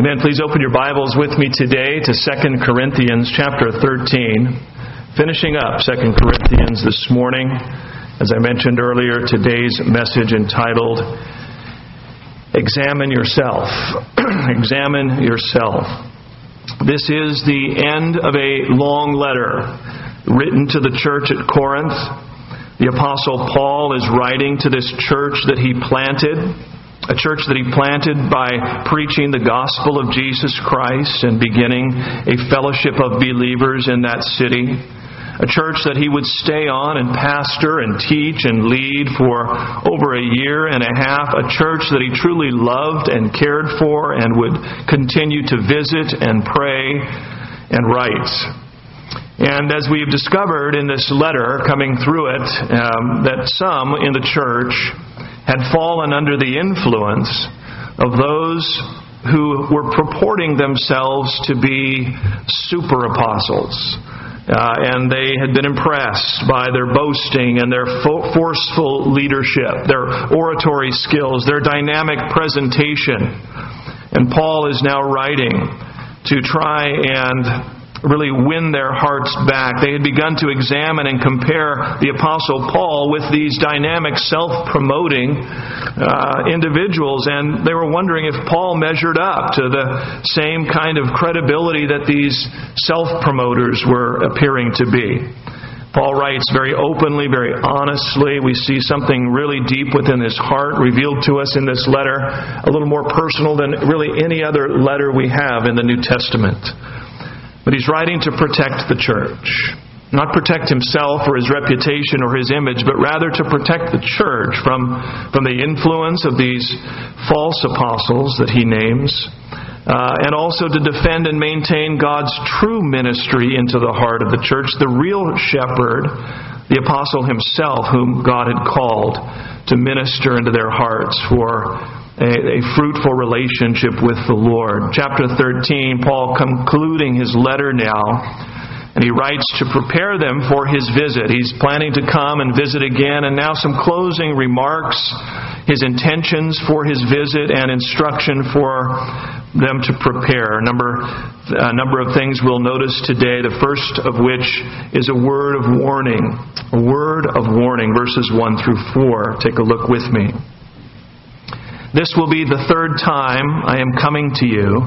Amen. Please open your Bibles with me today to 2 Corinthians chapter 13. Finishing up 2 Corinthians this morning. As I mentioned earlier, today's message entitled Examine Yourself. Examine Yourself. This is the end of a long letter written to the church at Corinth. The Apostle Paul is writing to this church that he planted, a church that he planted by preaching the gospel of Jesus Christ and beginning a fellowship of believers in that city. A church that he would stay on and pastor and teach and lead for over a year and a half. A church that he truly loved and cared for and would continue to visit and pray and write. And as we have discovered in this letter coming through it, um, that some in the church had fallen under the influence of those who were purporting themselves to be super apostles. Uh, and they had been impressed by their boasting and their fo- forceful leadership, their oratory skills, their dynamic presentation. And Paul is now writing to try and really win their hearts back. They had begun to examine and compare the Apostle Paul with these dynamic, self promoting uh, individuals, and they were wondering if Paul measured up to the same kind of credibility that these self promoters were appearing to be. Paul writes very openly, very honestly. We see something really deep within his heart revealed to us in this letter, a little more personal than really any other letter we have in the New Testament. But he's writing to protect the church. Not protect himself or his reputation or his image, but rather to protect the church from, from the influence of these false apostles that he names, uh, and also to defend and maintain God's true ministry into the heart of the church, the real shepherd, the apostle himself, whom God had called to minister into their hearts for a, a, fruitful relationship with the Lord. Chapter 13, Paul concluding his letter now, and he writes to prepare them for his visit. He's planning to come and visit again, and now some closing remarks, his intentions for his visit, and instruction for them to prepare. A number, a number of things we'll notice today, the first of which is a word of warning. A word of warning, verses 1 through 4. Take a look with me. This will be the third time I am coming to you.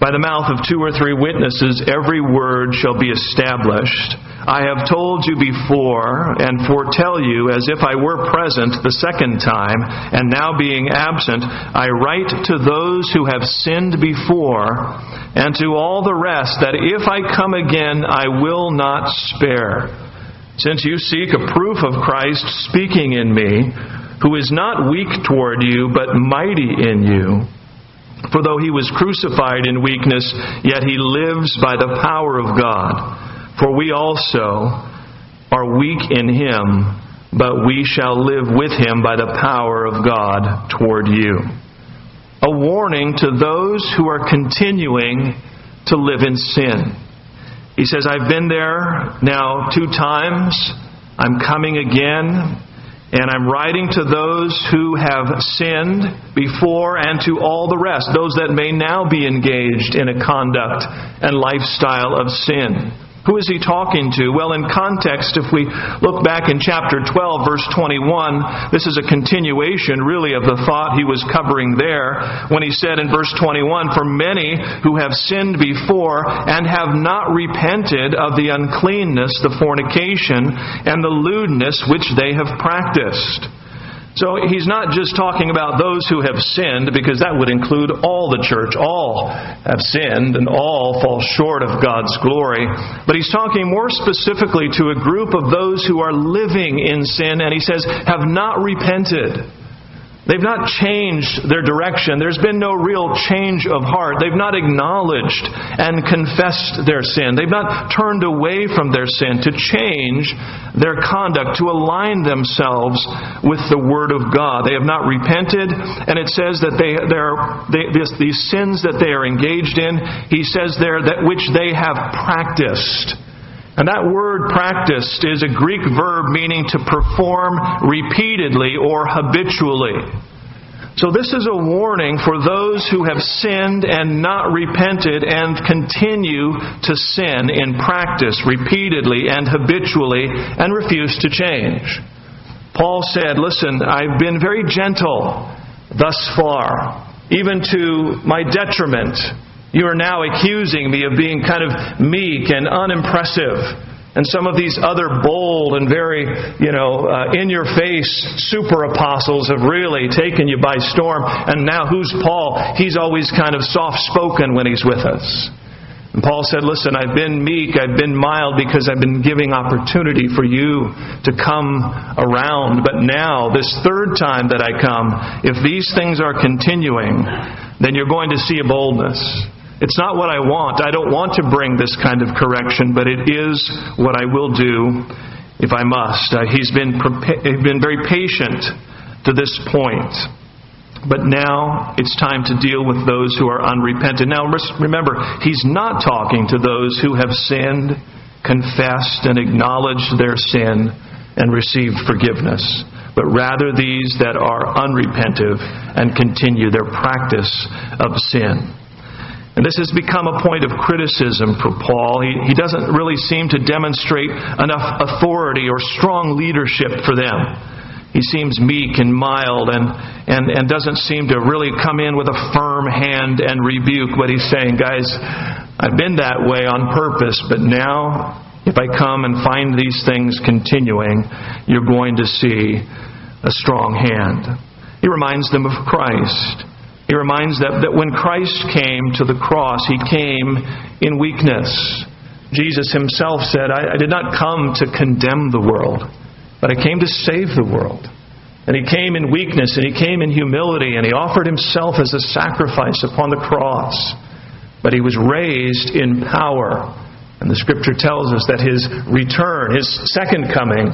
By the mouth of two or three witnesses, every word shall be established. I have told you before and foretell you as if I were present the second time, and now being absent, I write to those who have sinned before, and to all the rest, that if I come again, I will not spare. Since you seek a proof of Christ speaking in me, who is not weak toward you, but mighty in you. For though he was crucified in weakness, yet he lives by the power of God. For we also are weak in him, but we shall live with him by the power of God toward you. A warning to those who are continuing to live in sin. He says, I've been there now two times. I'm coming again. And I'm writing to those who have sinned before and to all the rest, those that may now be engaged in a conduct and lifestyle of sin. Who is he talking to? Well, in context, if we look back in chapter 12, verse 21, this is a continuation, really, of the thought he was covering there when he said in verse 21 For many who have sinned before and have not repented of the uncleanness, the fornication, and the lewdness which they have practiced. So he's not just talking about those who have sinned, because that would include all the church. All have sinned and all fall short of God's glory. But he's talking more specifically to a group of those who are living in sin, and he says, have not repented. They've not changed their direction. There's been no real change of heart. They've not acknowledged and confessed their sin. They've not turned away from their sin to change their conduct, to align themselves with the Word of God. They have not repented, and it says that they, they, this, these sins that they are engaged in, he says there, that which they have practiced. And that word practiced is a Greek verb meaning to perform repeatedly or habitually. So, this is a warning for those who have sinned and not repented and continue to sin in practice repeatedly and habitually and refuse to change. Paul said, Listen, I've been very gentle thus far, even to my detriment. You are now accusing me of being kind of meek and unimpressive. And some of these other bold and very, you know, uh, in your face super apostles have really taken you by storm. And now who's Paul? He's always kind of soft spoken when he's with us. And Paul said, Listen, I've been meek, I've been mild because I've been giving opportunity for you to come around. But now, this third time that I come, if these things are continuing, then you're going to see a boldness. It's not what I want. I don't want to bring this kind of correction, but it is what I will do if I must. Uh, he's been, prepa- been very patient to this point. But now it's time to deal with those who are unrepentant. Now remember, he's not talking to those who have sinned, confessed, and acknowledged their sin and received forgiveness, but rather these that are unrepentive and continue their practice of sin. And this has become a point of criticism for Paul. He, he doesn't really seem to demonstrate enough authority or strong leadership for them. He seems meek and mild and, and, and doesn't seem to really come in with a firm hand and rebuke what he's saying. Guys, I've been that way on purpose, but now if I come and find these things continuing, you're going to see a strong hand. He reminds them of Christ. He reminds them that when Christ came to the cross, he came in weakness. Jesus himself said, I, I did not come to condemn the world, but I came to save the world. And he came in weakness and he came in humility and he offered himself as a sacrifice upon the cross. But he was raised in power. And the scripture tells us that his return, his second coming,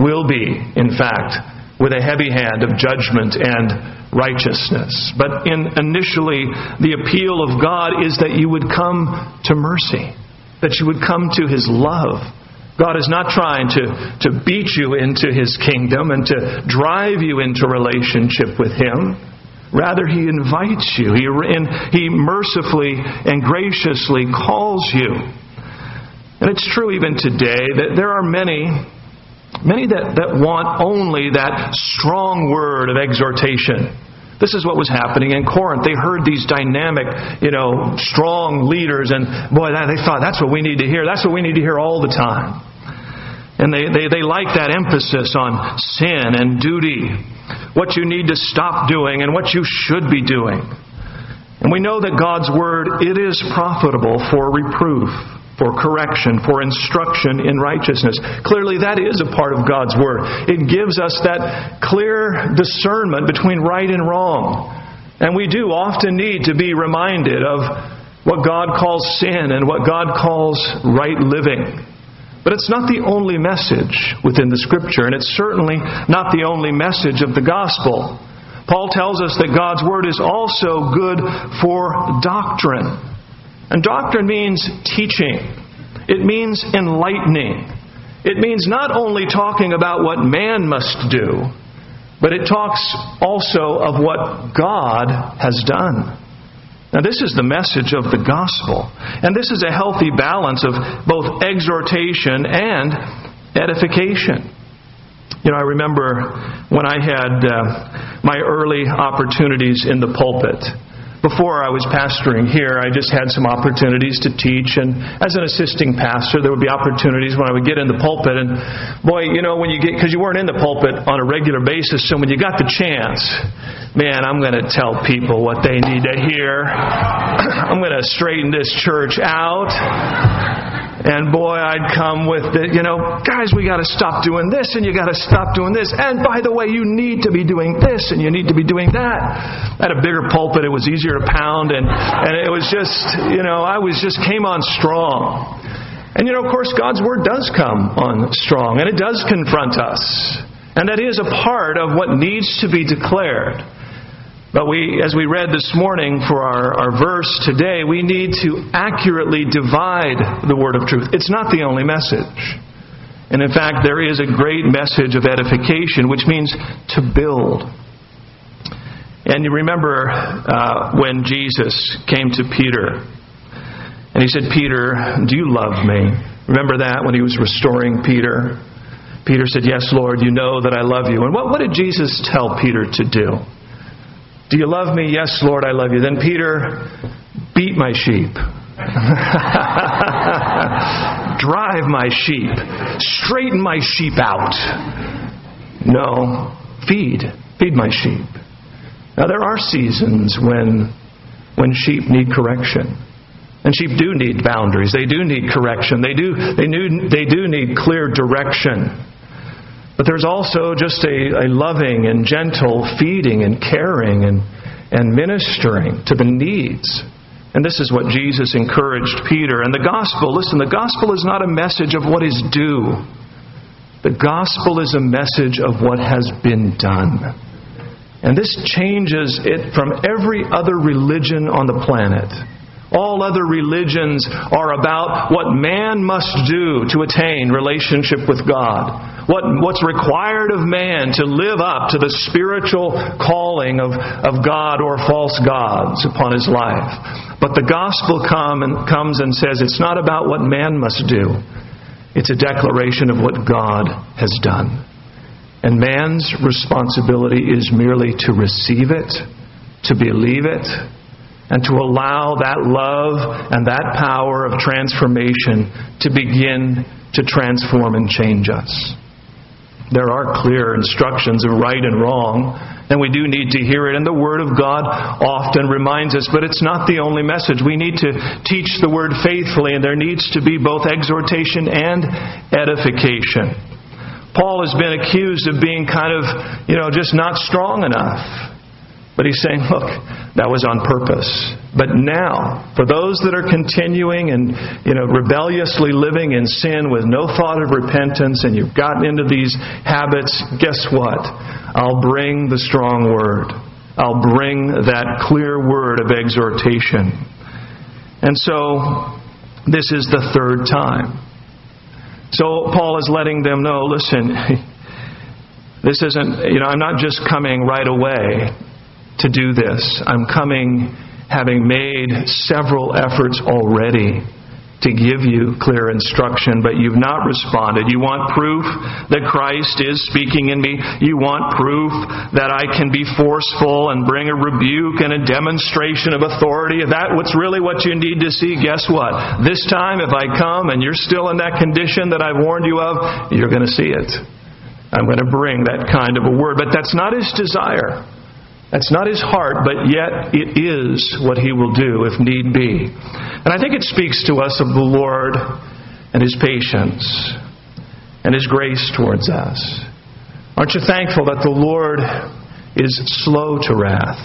will be, in fact, with a heavy hand of judgment and righteousness. But in initially, the appeal of God is that you would come to mercy, that you would come to His love. God is not trying to, to beat you into His kingdom and to drive you into relationship with Him. Rather, He invites you. He, he mercifully and graciously calls you. And it's true even today that there are many Many that, that want only that strong word of exhortation. This is what was happening in Corinth. They heard these dynamic, you know, strong leaders, and boy, they thought that's what we need to hear. That's what we need to hear all the time. And they, they, they like that emphasis on sin and duty, what you need to stop doing and what you should be doing. And we know that God's Word, it is profitable for reproof for correction, for instruction in righteousness. Clearly, that is a part of God's Word. It gives us that clear discernment between right and wrong. And we do often need to be reminded of what God calls sin and what God calls right living. But it's not the only message within the Scripture, and it's certainly not the only message of the gospel. Paul tells us that God's Word is also good for doctrine. And doctrine means teaching, it means enlightening. It means not only talking about what man must do, but it talks also of what God has done. Now, this is the message of the gospel. And this is a healthy balance of both exhortation and edification. You know, I remember when I had uh, my early opportunities in the pulpit before I was pastoring here, I just had some opportunities to teach. And as an assisting pastor, there would be opportunities when I would get in the pulpit. And boy, you know, when you get, because you weren't in the pulpit on a regular basis, so when you got the chance, man, I'm going to tell people what they need to hear. I'm going to straighten this church out. And boy, I'd come with the, you know, guys, we got to stop doing this and you got to stop doing this. And by the way, you need to be doing this and you need to be doing that. Had a bigger pulpit. It was easier to pound and, and it was just, you know, I was just came on strong. And you know, of course, God's Word does come on strong and it does confront us. And that is a part of what needs to be declared. But we, as we read this morning for our, our verse today, we need to accurately divide the word of truth. It's not the only message. And in fact, there is a great message of edification, which means to build. And you remember uh, when Jesus came to Peter and he said, Peter, do you love me? Remember that when he was restoring Peter? Peter said, Yes, Lord, you know that I love you. And what, what did Jesus tell Peter to do? Do you love me? Yes, Lord, I love you. Then Peter, beat my sheep. Drive my sheep. Straighten my sheep out. No, feed. Feed my sheep. Now, there are seasons when, when sheep need correction. And sheep do need boundaries. They do need correction. They do, they, do, they do need clear direction. But there's also just a, a loving and gentle feeding and caring and, and ministering to the needs. And this is what Jesus encouraged Peter. And the gospel, listen, the gospel is not a message of what is due. The gospel is a message of what has been done. And this changes it from every other religion on the planet. All other religions are about what man must do to attain relationship with God. What, what's required of man to live up to the spiritual calling of, of God or false gods upon his life. But the gospel come and, comes and says it's not about what man must do. It's a declaration of what God has done. And man's responsibility is merely to receive it, to believe it, and to allow that love and that power of transformation to begin to transform and change us. There are clear instructions of right and wrong, and we do need to hear it. And the Word of God often reminds us, but it's not the only message. We need to teach the Word faithfully, and there needs to be both exhortation and edification. Paul has been accused of being kind of, you know, just not strong enough. But he's saying, look, that was on purpose. But now, for those that are continuing and, you know, rebelliously living in sin with no thought of repentance and you've gotten into these habits, guess what? I'll bring the strong word. I'll bring that clear word of exhortation. And so, this is the third time. So Paul is letting them know listen, this isn't, you know, I'm not just coming right away to do this. I'm coming having made several efforts already to give you clear instruction, but you've not responded. You want proof that Christ is speaking in me. You want proof that I can be forceful and bring a rebuke and a demonstration of authority. That what's really what you need to see, guess what? This time, if I come and you're still in that condition that I've warned you of, you're going to see it. I'm going to bring that kind of a word. But that's not his desire. That's not his heart, but yet it is what he will do if need be. And I think it speaks to us of the Lord and his patience and his grace towards us. Aren't you thankful that the Lord is slow to wrath,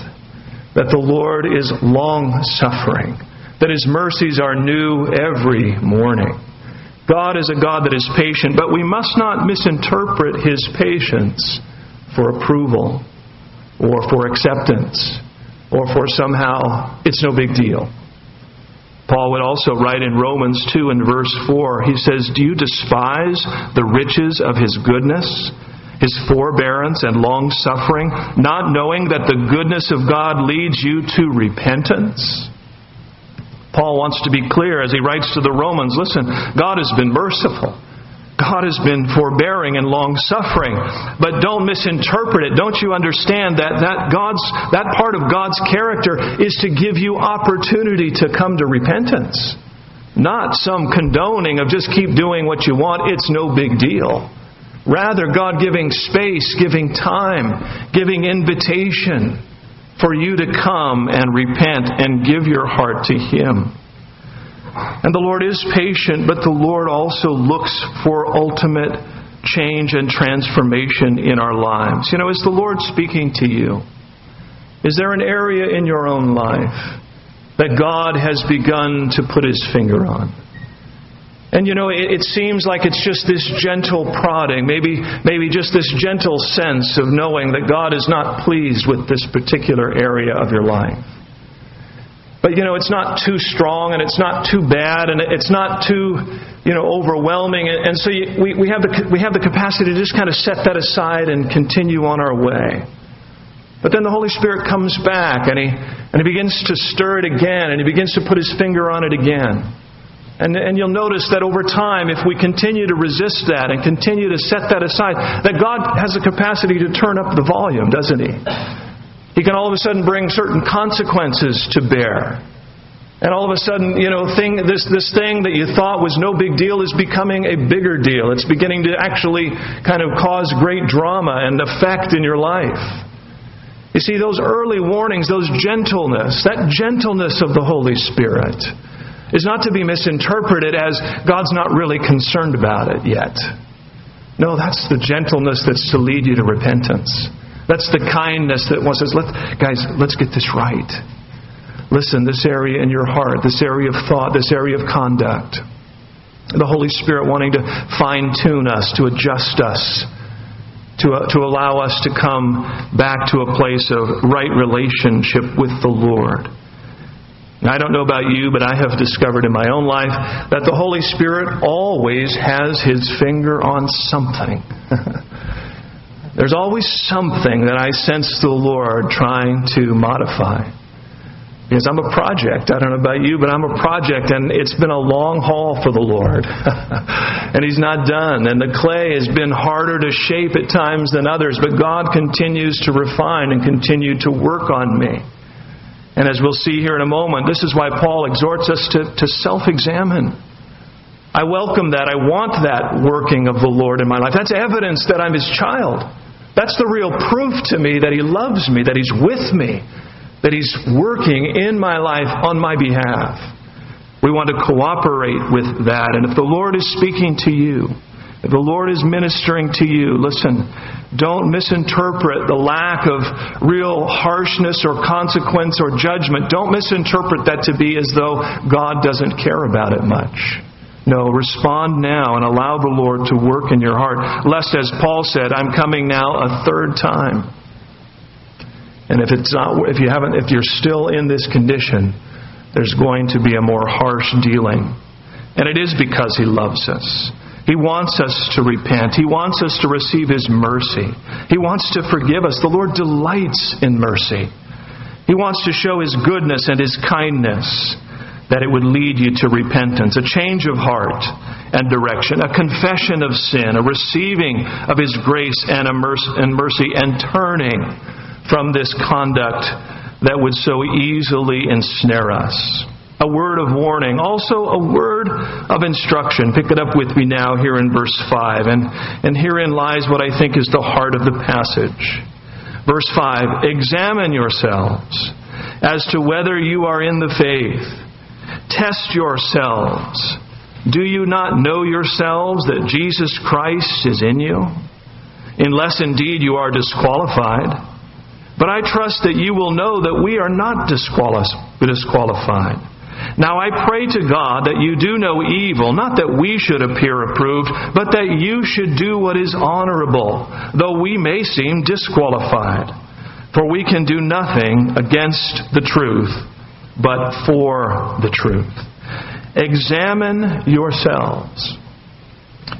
that the Lord is long suffering, that his mercies are new every morning? God is a God that is patient, but we must not misinterpret his patience for approval or for acceptance or for somehow it's no big deal. Paul would also write in Romans 2 and verse 4, he says, Do you despise the riches of his goodness, his forbearance and long suffering, not knowing that the goodness of God leads you to repentance? Paul wants to be clear as he writes to the Romans listen, God has been merciful. God has been forbearing and long suffering. But don't misinterpret it. Don't you understand that, that God's that part of God's character is to give you opportunity to come to repentance. Not some condoning of just keep doing what you want, it's no big deal. Rather, God giving space, giving time, giving invitation for you to come and repent and give your heart to Him. And the Lord is patient, but the Lord also looks for ultimate change and transformation in our lives. You know, is the Lord speaking to you? Is there an area in your own life that God has begun to put his finger on? And you know, it, it, seems like it's just this gentle prodding, maybe, maybe just this gentle sense of knowing that God is not pleased with this particular area of your life. But you know, it's not too strong and it's not too bad and it's not too, you know, overwhelming. And so you, we, we, have the, we have the capacity to just kind of set that aside and continue on our way. But then the Holy Spirit comes back and he, and he begins to stir it again and he begins to put his finger on it again. And, and you'll notice that over time, if we continue to resist that and continue to set that aside, that God has the capacity to turn up the volume, doesn't He? He can all of a sudden bring certain consequences to bear. And all of a sudden, you know, thing, this, this thing that you thought was no big deal is becoming a bigger deal. It's beginning to actually kind of cause great drama and effect in your life. You see, those early warnings, those gentleness, that gentleness of the Holy Spirit is not to be misinterpreted as God's not really concerned about it yet. No, that's the gentleness that's to lead you to repentance. That's the kindness that wants us, let, guys, let's get this right. Listen, this area in your heart, this area of thought, this area of conduct, the Holy Spirit wanting to fine tune us, to adjust us, to, uh, to allow us to come back to a place of right relationship with the Lord. I don't know about you, but I have discovered in my own life that the Holy Spirit always has His finger on something. There's always something that I sense the Lord trying to modify. Because I'm a project. I don't know about you, but I'm a project, and it's been a long haul for the Lord. and He's not done. And the clay has been harder to shape at times than others, but God continues to refine and continue to work on me. And as we'll see here in a moment, this is why Paul exhorts us to, to self examine. I welcome that. I want that working of the Lord in my life. That's evidence that I'm His child. That's the real proof to me that He loves me, that He's with me that He's working in my life on my behalf. We want to cooperate with that. And if the Lord is speaking to you, if the Lord is ministering to you, listen, don't misinterpret the lack of real harshness or consequence or judgment. Don't misinterpret that to be as though God doesn't care about it much. No, respond now and allow the Lord to work in your heart. Lest, as Paul said, I'm coming now a third time. And if it's not, if you haven't, if you're still in this condition, there's going to be a more harsh dealing. And it is because He loves us. He wants us to repent. He wants us to receive His mercy. He wants to forgive us. The Lord delights in mercy. He wants to show His goodness and His kindness that it would lead you to repentance, a change of heart and direction, a confession of sin, a receiving of His grace and, mercy, and turning from this conduct that would so easily ensnare us. A word of warning, also a word of instruction. Pick it up with me now here in verse 5. And, and herein lies what I think is the heart of the passage. Verse 5 Examine yourselves as to whether you are in the faith. Test yourselves. Do you not know yourselves that Jesus Christ is in you? Unless indeed you are disqualified. But I trust that you will know that we are not disqualified. Now I pray to God that you do no evil, not that we should appear approved, but that you should do what is honorable, though we may seem disqualified. For we can do nothing against the truth, but for the truth. Examine yourselves.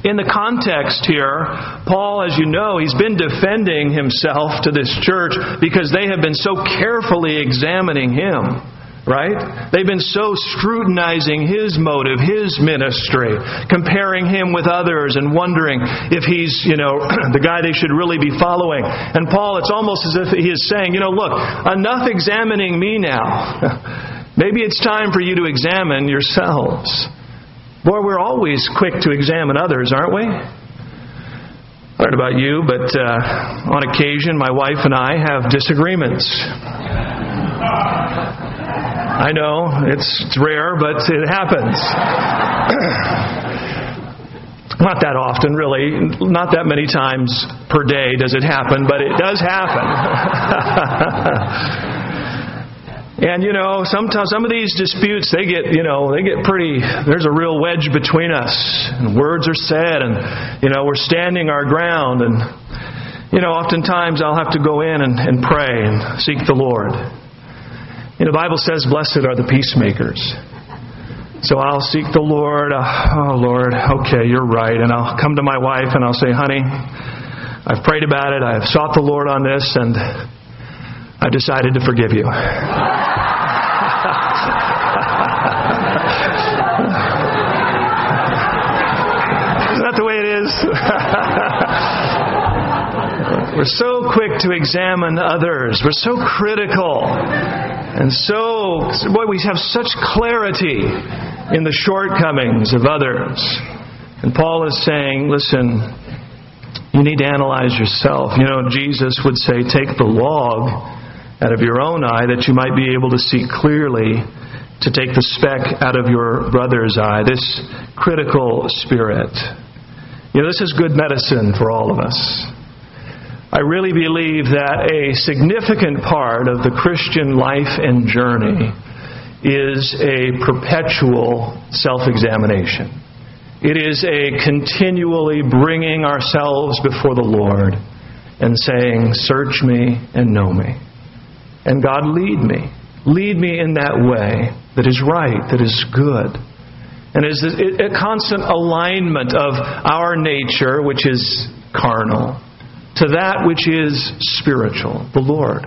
In the context here, Paul, as you know, he's been defending himself to this church because they have been so carefully examining him right? They've been so scrutinizing his motive, his ministry, comparing him with others and wondering if he's, you know, the guy they should really be following. And Paul, it's almost as if he is saying, you know, look, enough examining me now. Maybe it's time for you to examine yourselves. Boy, we're always quick to examine others, aren't we? I don't know about you, but uh, on occasion, my wife and I have disagreements. I know it's, it's rare, but it happens. Not that often, really. Not that many times per day does it happen, but it does happen. And you know, sometimes some of these disputes they get, you know, they get pretty there's a real wedge between us. And words are said and you know, we're standing our ground and you know, oftentimes I'll have to go in and, and pray and seek the Lord. You know, the Bible says, Blessed are the peacemakers. So I'll seek the Lord. Oh, Lord, okay, you're right. And I'll come to my wife and I'll say, honey, I've prayed about it. I've sought the Lord on this, and I decided to forgive you. Isn't that the way it is? We're so quick to examine others. We're so critical. And so, boy, we have such clarity in the shortcomings of others. And Paul is saying, listen, you need to analyze yourself. You know, Jesus would say, take the log out of your own eye that you might be able to see clearly to take the speck out of your brother's eye. This critical spirit. You know, this is good medicine for all of us. I really believe that a significant part of the Christian life and journey is a perpetual self examination. It is a continually bringing ourselves before the Lord and saying, Search me and know me. And God, lead me. Lead me in that way that is right, that is good and is a constant alignment of our nature, which is carnal, to that which is spiritual, the Lord.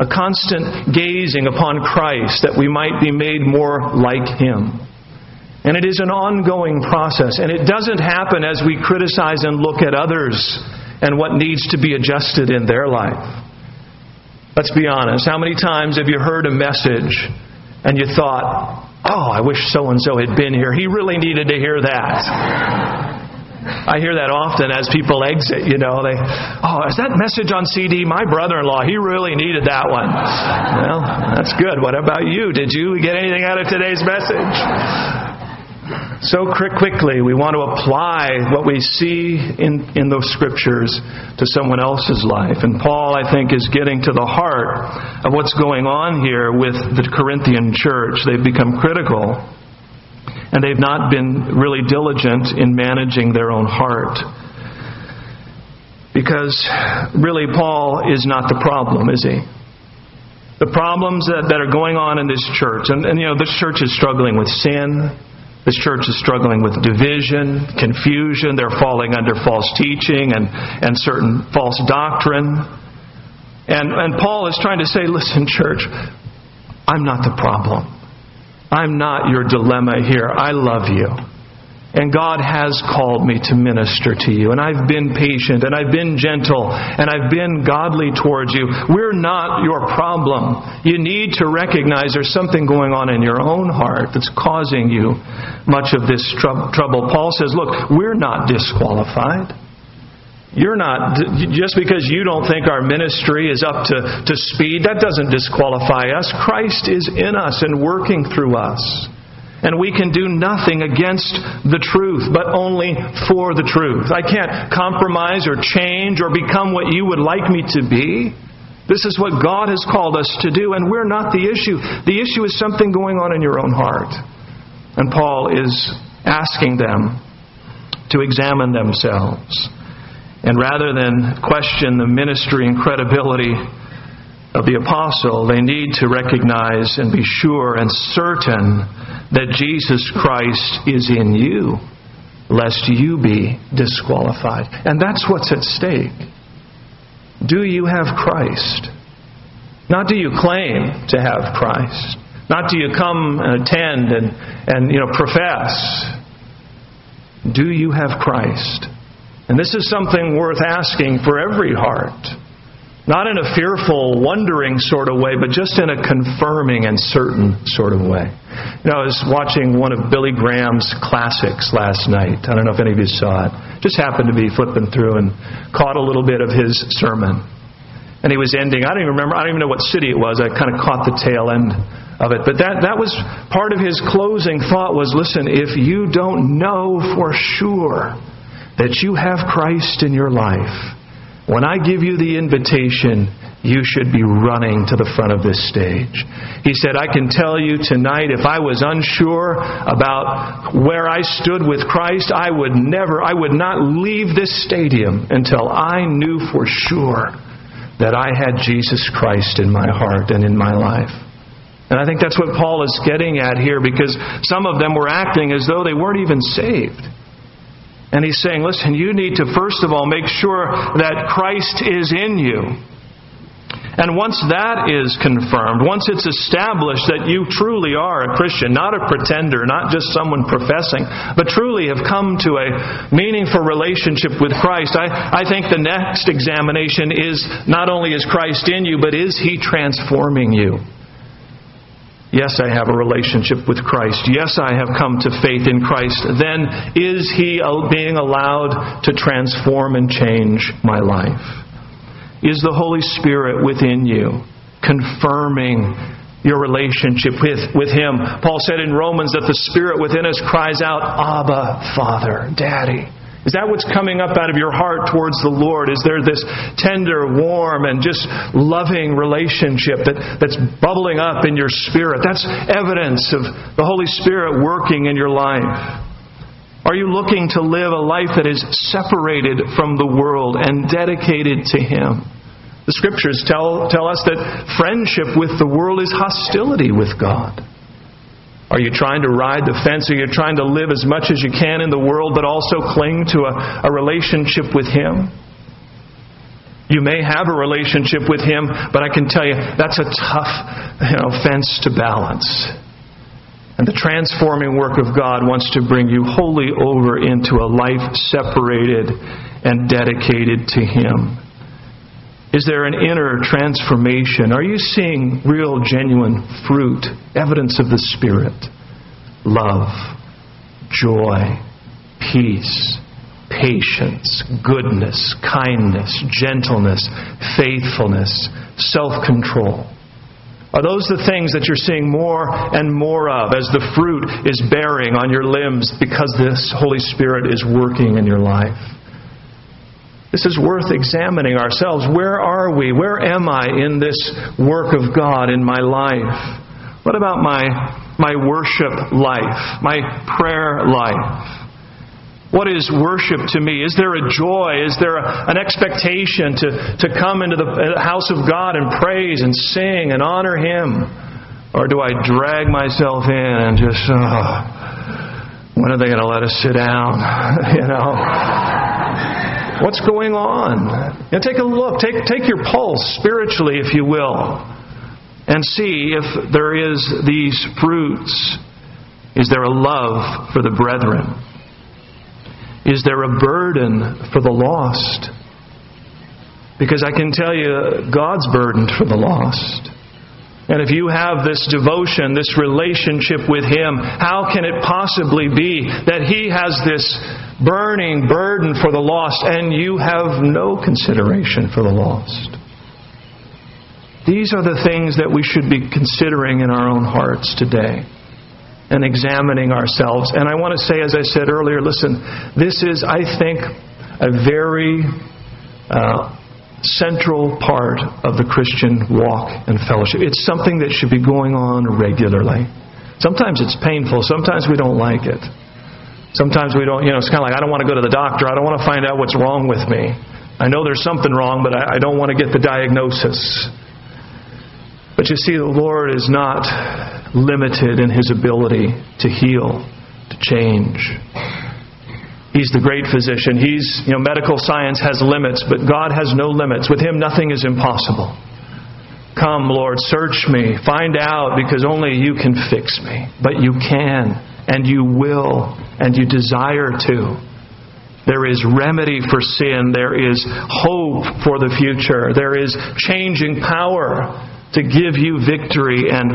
A constant gazing upon Christ that we might be made more like Him. And it is an ongoing process, and it doesn't happen as we criticize and look at others and what needs to be adjusted in their life. Let's be honest. How many times have you heard a message and you thought, Oh, I wish so and so had been here. He really needed to hear that. I hear that often as people exit, you know, they, oh, is that message on CD? My brother in law, he really needed that one. Well, that's good. What about you? Did you get anything out of today's message? so quickly we want to apply what we see in, in those scriptures to someone else's life. And Paul, I think, is getting to the heart of what's going on here with the Corinthian church. They've become critical, and they've not been really diligent in managing their own heart. Because really, Paul is not the problem, is he? The problems that, that are going on in this church, and, and you know, this church is struggling with sin. This church is struggling with division, confusion. They're falling under false teaching and, and certain false doctrine. And, and Paul is trying to say, listen, church, I'm not the problem. I'm not your dilemma here. I love you. And God has called me to minister to you. And I've been patient and I've been gentle and I've been godly towards you. We're not your problem. You need to recognize there's something going on in your own heart that's causing you much of this trouble. Paul says, Look, we're not disqualified. You're not, just because you don't think our ministry is up to, to speed, that doesn't disqualify us. Christ is in us and working through us. And we can do nothing against the truth, but only for the truth. I can't compromise or change or become what you would like me to be. This is what God has called us to do, and we're not the issue. The issue is something going on in your own heart. And Paul is asking them to examine themselves. And rather than question the ministry and credibility of the apostle, they need to recognize and be sure and certain that Jesus Christ is in you, lest you be disqualified. And that's what's at stake. Do you have Christ? Not do you claim to have Christ. Not do you come and attend and, and you know profess. Do you have Christ? And this is something worth asking for every heart. Not in a fearful, wondering sort of way, but just in a confirming and certain sort of way. You know, I was watching one of Billy Graham's classics last night. I don't know if any of you saw it. Just happened to be flipping through and caught a little bit of his sermon. And he was ending, I don't even remember, I don't even know what city it was. I kind of caught the tail end of it. But that, that was part of his closing thought was listen, if you don't know for sure that you have Christ in your life, when I give you the invitation, you should be running to the front of this stage. He said, I can tell you tonight, if I was unsure about where I stood with Christ, I would never, I would not leave this stadium until I knew for sure that I had Jesus Christ in my heart and in my life. And I think that's what Paul is getting at here because some of them were acting as though they weren't even saved. And he's saying, listen, you need to first of all make sure that Christ is in you. And once that is confirmed, once it's established that you truly are a Christian, not a pretender, not just someone professing, but truly have come to a meaningful relationship with Christ, I, I think the next examination is not only is Christ in you, but is He transforming you? Yes, I have a relationship with Christ. Yes, I have come to faith in Christ. Then is He being allowed to transform and change my life? Is the Holy Spirit within you confirming your relationship with, with Him? Paul said in Romans that the Spirit within us cries out, Abba, Father, Daddy. Is that what's coming up out of your heart towards the Lord? Is there this tender, warm, and just loving relationship that, that's bubbling up in your spirit? That's evidence of the Holy Spirit working in your life. Are you looking to live a life that is separated from the world and dedicated to Him? The scriptures tell, tell us that friendship with the world is hostility with God. Are you trying to ride the fence? Are you trying to live as much as you can in the world, but also cling to a, a relationship with Him? You may have a relationship with Him, but I can tell you that's a tough you know, fence to balance. And the transforming work of God wants to bring you wholly over into a life separated and dedicated to Him. Is there an inner transformation? Are you seeing real, genuine fruit, evidence of the Spirit? Love, joy, peace, patience, goodness, kindness, gentleness, faithfulness, self control. Are those the things that you're seeing more and more of as the fruit is bearing on your limbs because this Holy Spirit is working in your life? This is worth examining ourselves. Where are we? Where am I in this work of God in my life? What about my, my worship life, my prayer life? What is worship to me? Is there a joy? Is there a, an expectation to, to come into the uh, house of God and praise and sing and honor Him? Or do I drag myself in and just, oh, when are they going to let us sit down? you know? What's going on? Now take a look. Take, take your pulse spiritually, if you will, and see if there is these fruits. Is there a love for the brethren? Is there a burden for the lost? Because I can tell you, God's burdened for the lost. And if you have this devotion, this relationship with Him, how can it possibly be that He has this burning burden for the lost, and you have no consideration for the lost. These are the things that we should be considering in our own hearts today and examining ourselves. And I want to say, as I said earlier, listen, this is, I think, a very uh, central part of the Christian walk and fellowship. It's something that should be going on regularly. Sometimes it's painful, sometimes we don't like it. Sometimes we don't, you know, it's kind of like, I don't want to go to the doctor. I don't want to find out what's wrong with me. I know there's something wrong, but I, I don't want to get the diagnosis. But you see, the Lord is not limited in His ability to heal, to change. He's the great physician. He's, you know, medical science has limits, but God has no limits. With Him, nothing is impossible. Come, Lord, search me. Find out because only you can fix me. But you can and you will and you desire to. There is remedy for sin. There is hope for the future. There is changing power to give you victory and,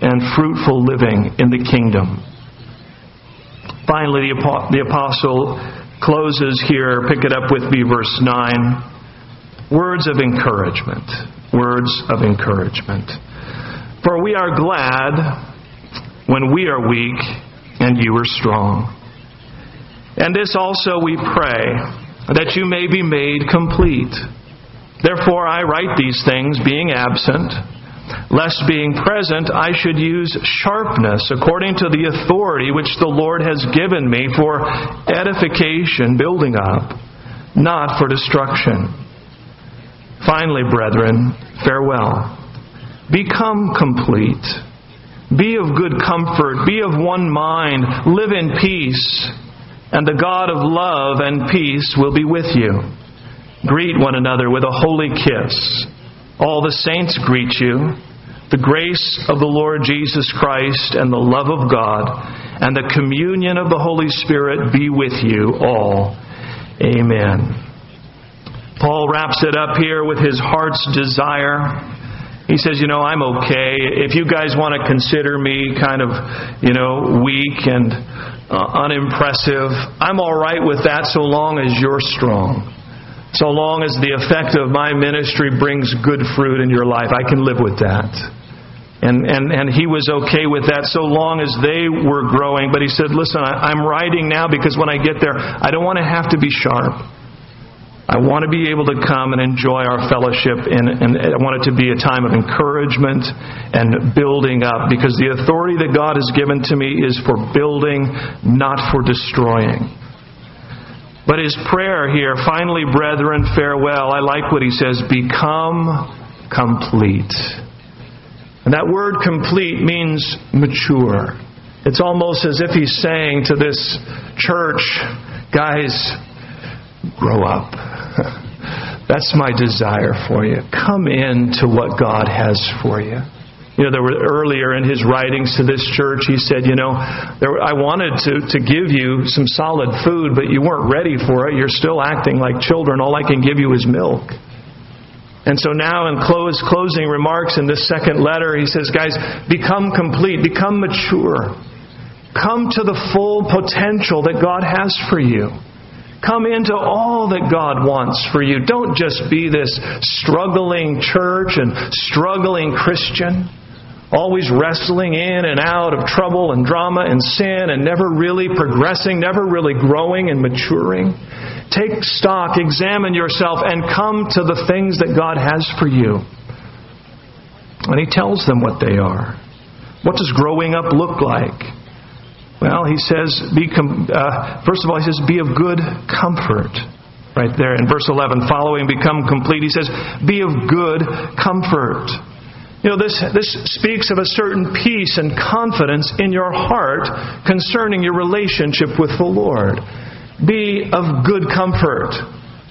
and fruitful living in the kingdom. Finally, the apostle closes here. Pick it up with me, verse 9. Words of encouragement. Words of encouragement. For we are glad when we are weak and you are strong. And this also we pray, that you may be made complete. Therefore I write these things, being absent, lest being present I should use sharpness according to the authority which the Lord has given me for edification, building up, not for destruction. Finally, brethren, farewell. Become complete be of good comfort. Be of one mind. Live in peace. And the God of love and peace will be with you. Greet one another with a holy kiss. All the saints greet you. The grace of the Lord Jesus Christ and the love of God and the communion of the Holy Spirit be with you all. Amen. Paul wraps it up here with his heart's desire. He says, You know, I'm okay. If you guys want to consider me kind of, you know, weak and uh, unimpressive, I'm all right with that so long as you're strong. So long as the effect of my ministry brings good fruit in your life, I can live with that. And, and, and he was okay with that so long as they were growing. But he said, Listen, I, I'm writing now because when I get there, I don't want to have to be sharp. I want to be able to come and enjoy our fellowship, and, and, I want it to be a time of encouragement and building up because the authority that God has given to me is for building, not for destroying. But his prayer here, finally, brethren, farewell, I like what he says become complete. And that word complete means mature. It's almost as if he's saying to this church, guys, grow up. That's my desire for you. Come in to what God has for you. You know, there were earlier in his writings to this church, he said, you know, there, I wanted to, to give you some solid food, but you weren't ready for it. You're still acting like children. All I can give you is milk. And so now in close, closing remarks in this second letter, he says, guys, become complete, become mature. Come to the full potential that God has for you. Come into all that God wants for you. Don't just be this struggling church and struggling Christian always wrestling in and out of trouble and drama and sin and never really progressing, never really growing and maturing. Take stock, examine yourself, and come to the things that God has for you. And He tells them what they are. What does growing up look like? Well, He says, be com- uh, first of all, He says, be of good comfort. Right there in verse 11, following become complete, He says, be of good comfort. You know, this, this speaks of a certain peace and confidence in your heart concerning your relationship with the Lord. Be of good comfort.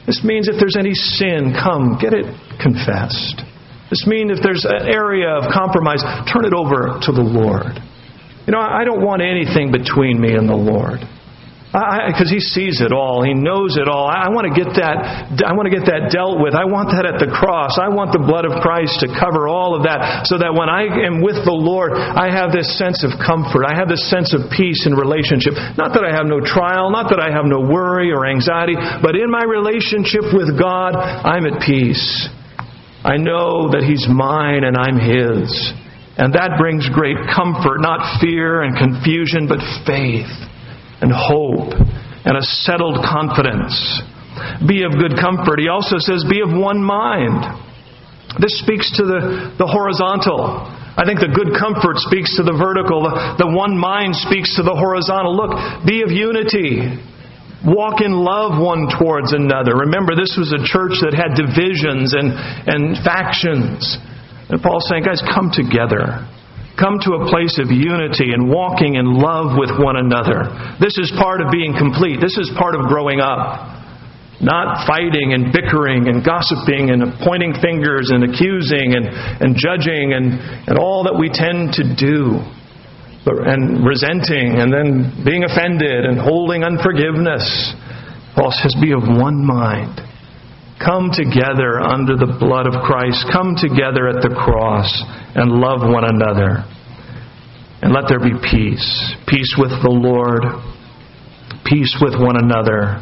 This means if there's any sin, come, get it confessed. This means if there's an area of compromise, turn it over to the Lord. You know, I don't want anything between me and the Lord because he sees it all, he knows it all. I, I want to get that. I want to get that dealt with. I want that at the cross. I want the blood of Christ to cover all of that, so that when I am with the Lord, I have this sense of comfort. I have this sense of peace in relationship. Not that I have no trial, not that I have no worry or anxiety, but in my relationship with God, I'm at peace. I know that He's mine and I'm His. And that brings great comfort, not fear and confusion, but faith and hope and a settled confidence. Be of good comfort. He also says, be of one mind. This speaks to the, the horizontal. I think the good comfort speaks to the vertical. The, the one mind speaks to the horizontal. Look, be of unity. Walk in love one towards another. Remember, this was a church that had divisions and, and factions. And Paul's saying, guys, come together. Come to a place of unity and walking in love with one another. This is part of being complete. This is part of growing up. Not fighting and bickering and gossiping and pointing fingers and accusing and, and judging and, and all that we tend to do. And resenting and then being offended and holding unforgiveness. Paul says, Be of one mind. Come together under the blood of Christ. Come together at the cross and love one another. And let there be peace. Peace with the Lord. Peace with one another.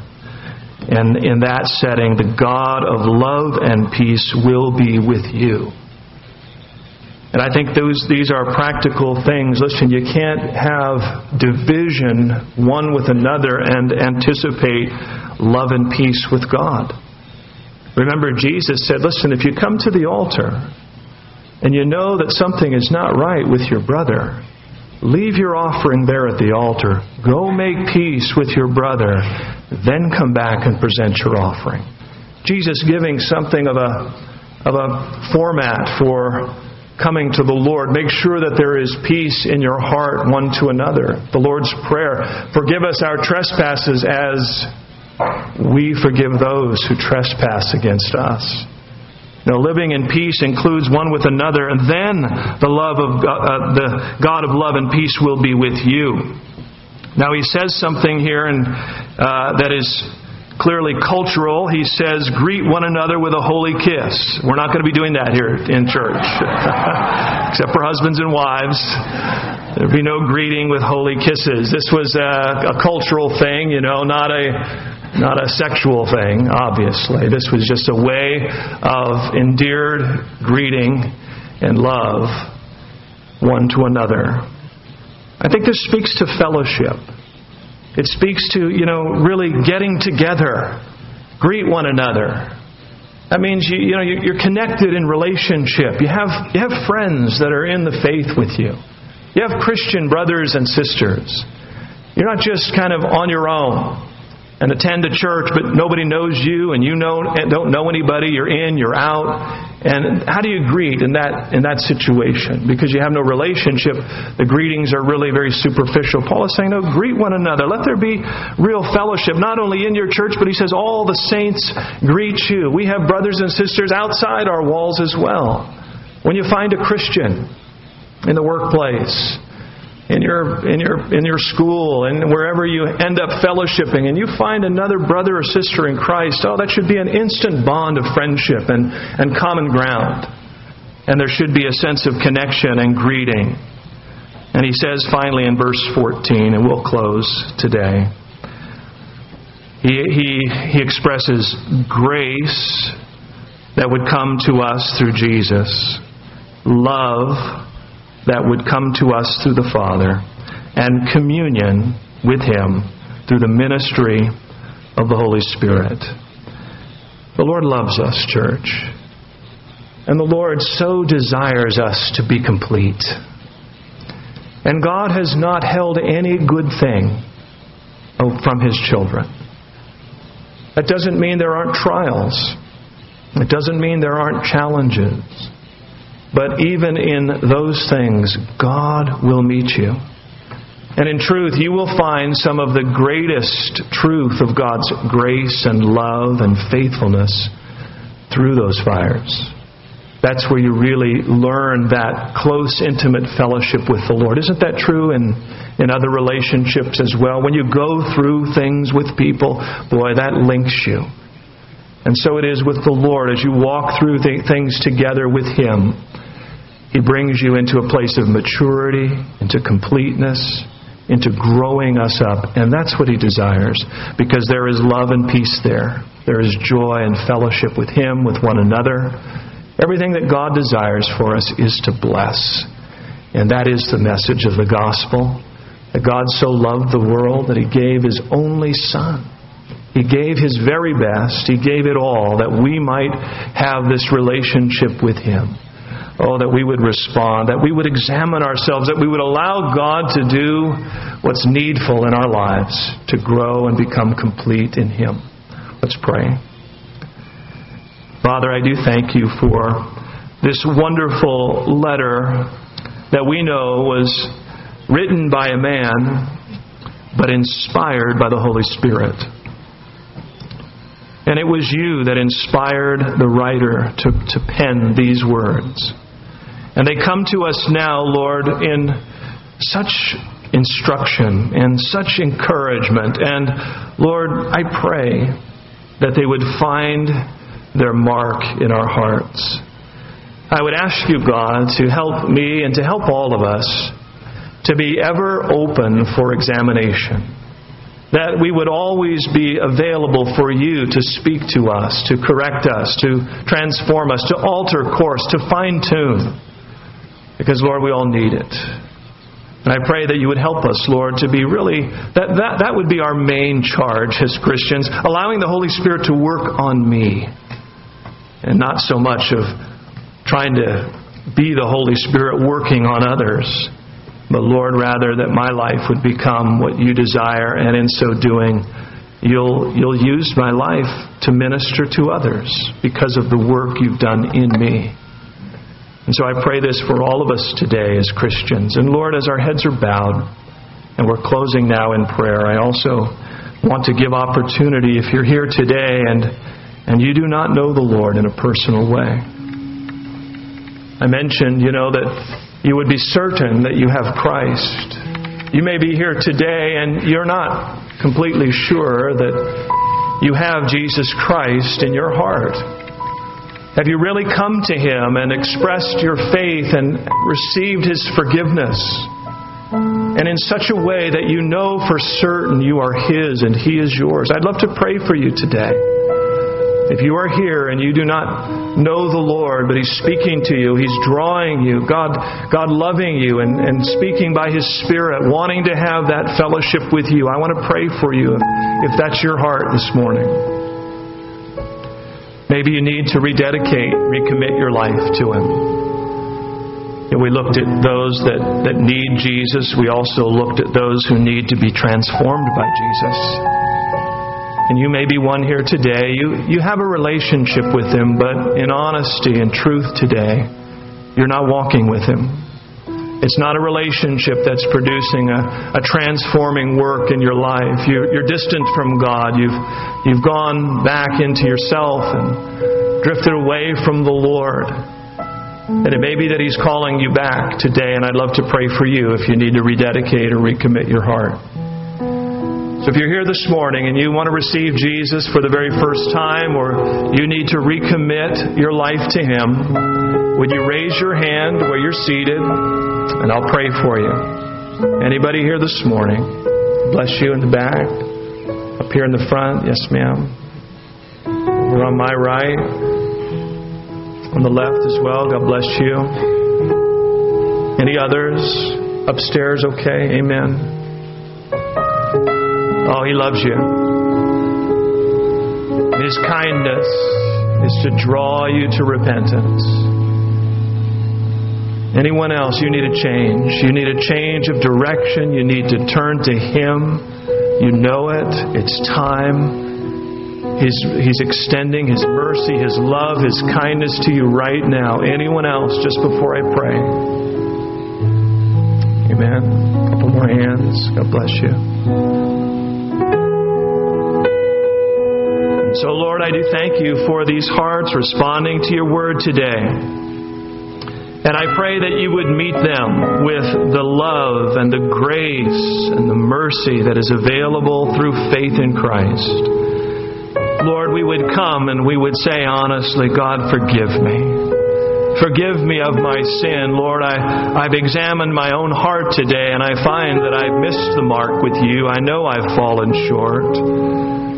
And in that setting, the God of love and peace will be with you. And I think those, these are practical things. Listen, you can't have division one with another and anticipate love and peace with God. Remember, Jesus said, Listen, if you come to the altar and you know that something is not right with your brother, leave your offering there at the altar. Go make peace with your brother. Then come back and present your offering. Jesus giving something of a, of a format for coming to the Lord. Make sure that there is peace in your heart one to another. The Lord's Prayer. Forgive us our trespasses as we forgive those who trespass against us. Know, living in peace includes one with another, and then the love of uh, uh, the God of love and peace will be with you. Now he says something here, and uh, that is clearly cultural. He says, "Greet one another with a holy kiss." We're not going to be doing that here in church, except for husbands and wives. There'd be no greeting with holy kisses. This was a, a cultural thing, you know, not a not a sexual thing, obviously. This was just a way of endeared greeting and love one to another. I think this speaks to fellowship. It speaks to, you know, really getting together, greet one another. That means you, you know you're connected in relationship. You have you have friends that are in the faith with you. You have Christian brothers and sisters. You're not just kind of on your own and attend a church, but nobody knows you and you know, don't know anybody. You're in, you're out. And how do you greet in that, in that situation? Because you have no relationship, the greetings are really very superficial. Paul is saying, no, greet one another. Let there be real fellowship, not only in your church, but he says, all the saints greet you. We have brothers and sisters outside our walls as well. When you find a Christian in the workplace, in your in your in your school and wherever you end up fellowshipping and you find another brother or sister in Christ, oh that should be an instant bond of friendship and, and common ground. And there should be a sense of connection and greeting. And he says finally in verse 14, and we'll close today. He, he, he expresses grace that would come to us through Jesus, love that would come to us through the Father and communion with Him through the ministry of the Holy Spirit. The Lord loves us, church. And the Lord so desires us to be complete. And God has not held any good thing oh, from His children. That doesn't mean there aren't trials. It doesn't mean there aren't challenges. But even in those things, God will meet you. And in truth, you will find some of the greatest truth of God's grace and love and faithfulness through those fires. That's where you really learn that close, intimate fellowship with the Lord. Isn't that true in, in other relationships as well? When you go through things with people, boy, that links you. And so it is with the Lord as you walk through things together with Him. He brings you into a place of maturity, into completeness, into growing us up. And that's what He desires because there is love and peace there. There is joy and fellowship with Him, with one another. Everything that God desires for us is to bless. And that is the message of the gospel that God so loved the world that He gave His only Son. He gave His very best. He gave it all that we might have this relationship with Him. Oh, that we would respond, that we would examine ourselves, that we would allow God to do what's needful in our lives to grow and become complete in Him. Let's pray. Father, I do thank you for this wonderful letter that we know was written by a man, but inspired by the Holy Spirit. And it was you that inspired the writer to, to pen these words. And they come to us now, Lord, in such instruction and such encouragement. And Lord, I pray that they would find their mark in our hearts. I would ask you, God, to help me and to help all of us to be ever open for examination. That we would always be available for you to speak to us, to correct us, to transform us, to alter course, to fine tune. Because, Lord, we all need it. And I pray that you would help us, Lord, to be really, that, that, that would be our main charge as Christians, allowing the Holy Spirit to work on me. And not so much of trying to be the Holy Spirit working on others. But Lord, rather that my life would become what you desire, and in so doing, you'll, you'll use my life to minister to others because of the work you've done in me. And so I pray this for all of us today as Christians. And Lord, as our heads are bowed and we're closing now in prayer, I also want to give opportunity if you're here today and and you do not know the Lord in a personal way. I mentioned, you know, that you would be certain that you have Christ. You may be here today and you're not completely sure that you have Jesus Christ in your heart. Have you really come to Him and expressed your faith and received His forgiveness? And in such a way that you know for certain you are His and He is yours. I'd love to pray for you today. If you are here and you do not know the Lord, but He's speaking to you, He's drawing you, God, God loving you and, and speaking by His Spirit, wanting to have that fellowship with you, I want to pray for you if, if that's your heart this morning. Maybe you need to rededicate, recommit your life to Him. And we looked at those that, that need Jesus. We also looked at those who need to be transformed by Jesus. And you may be one here today. You, you have a relationship with Him, but in honesty and truth today, you're not walking with Him. It's not a relationship that's producing a, a transforming work in your life. You're, you're distant from God. You've, you've gone back into yourself and drifted away from the Lord. And it may be that He's calling you back today, and I'd love to pray for you if you need to rededicate or recommit your heart. So if you're here this morning and you want to receive Jesus for the very first time or you need to recommit your life to Him, would you raise your hand where you're seated and I'll pray for you. Anybody here this morning? Bless you in the back. Up here in the front. Yes, ma'am. Over on my right. On the left as well. God bless you. Any others? Upstairs, okay? Amen. Oh, He loves you. His kindness is to draw you to repentance. Anyone else, you need a change. You need a change of direction. You need to turn to Him. You know it. It's time. He's, he's extending His mercy, His love, His kindness to you right now. Anyone else, just before I pray? Amen. A couple more hands. God bless you. So, Lord, I do thank you for these hearts responding to your word today. And I pray that you would meet them with the love and the grace and the mercy that is available through faith in Christ. Lord, we would come and we would say honestly, God, forgive me. Forgive me of my sin. Lord, I, I've examined my own heart today and I find that I've missed the mark with you. I know I've fallen short.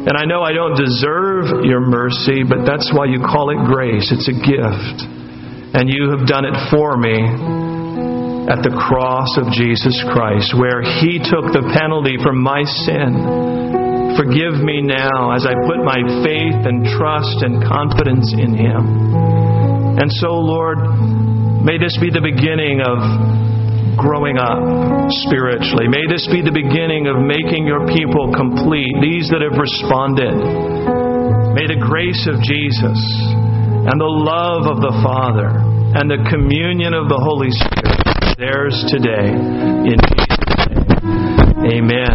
And I know I don't deserve your mercy, but that's why you call it grace. It's a gift. And you have done it for me at the cross of Jesus Christ, where He took the penalty for my sin. Forgive me now as I put my faith and trust and confidence in Him. And so, Lord, may this be the beginning of growing up spiritually. May this be the beginning of making your people complete, these that have responded. May the grace of Jesus and the love of the Father and the communion of the Holy Spirit theirs today in Jesus' name. Amen.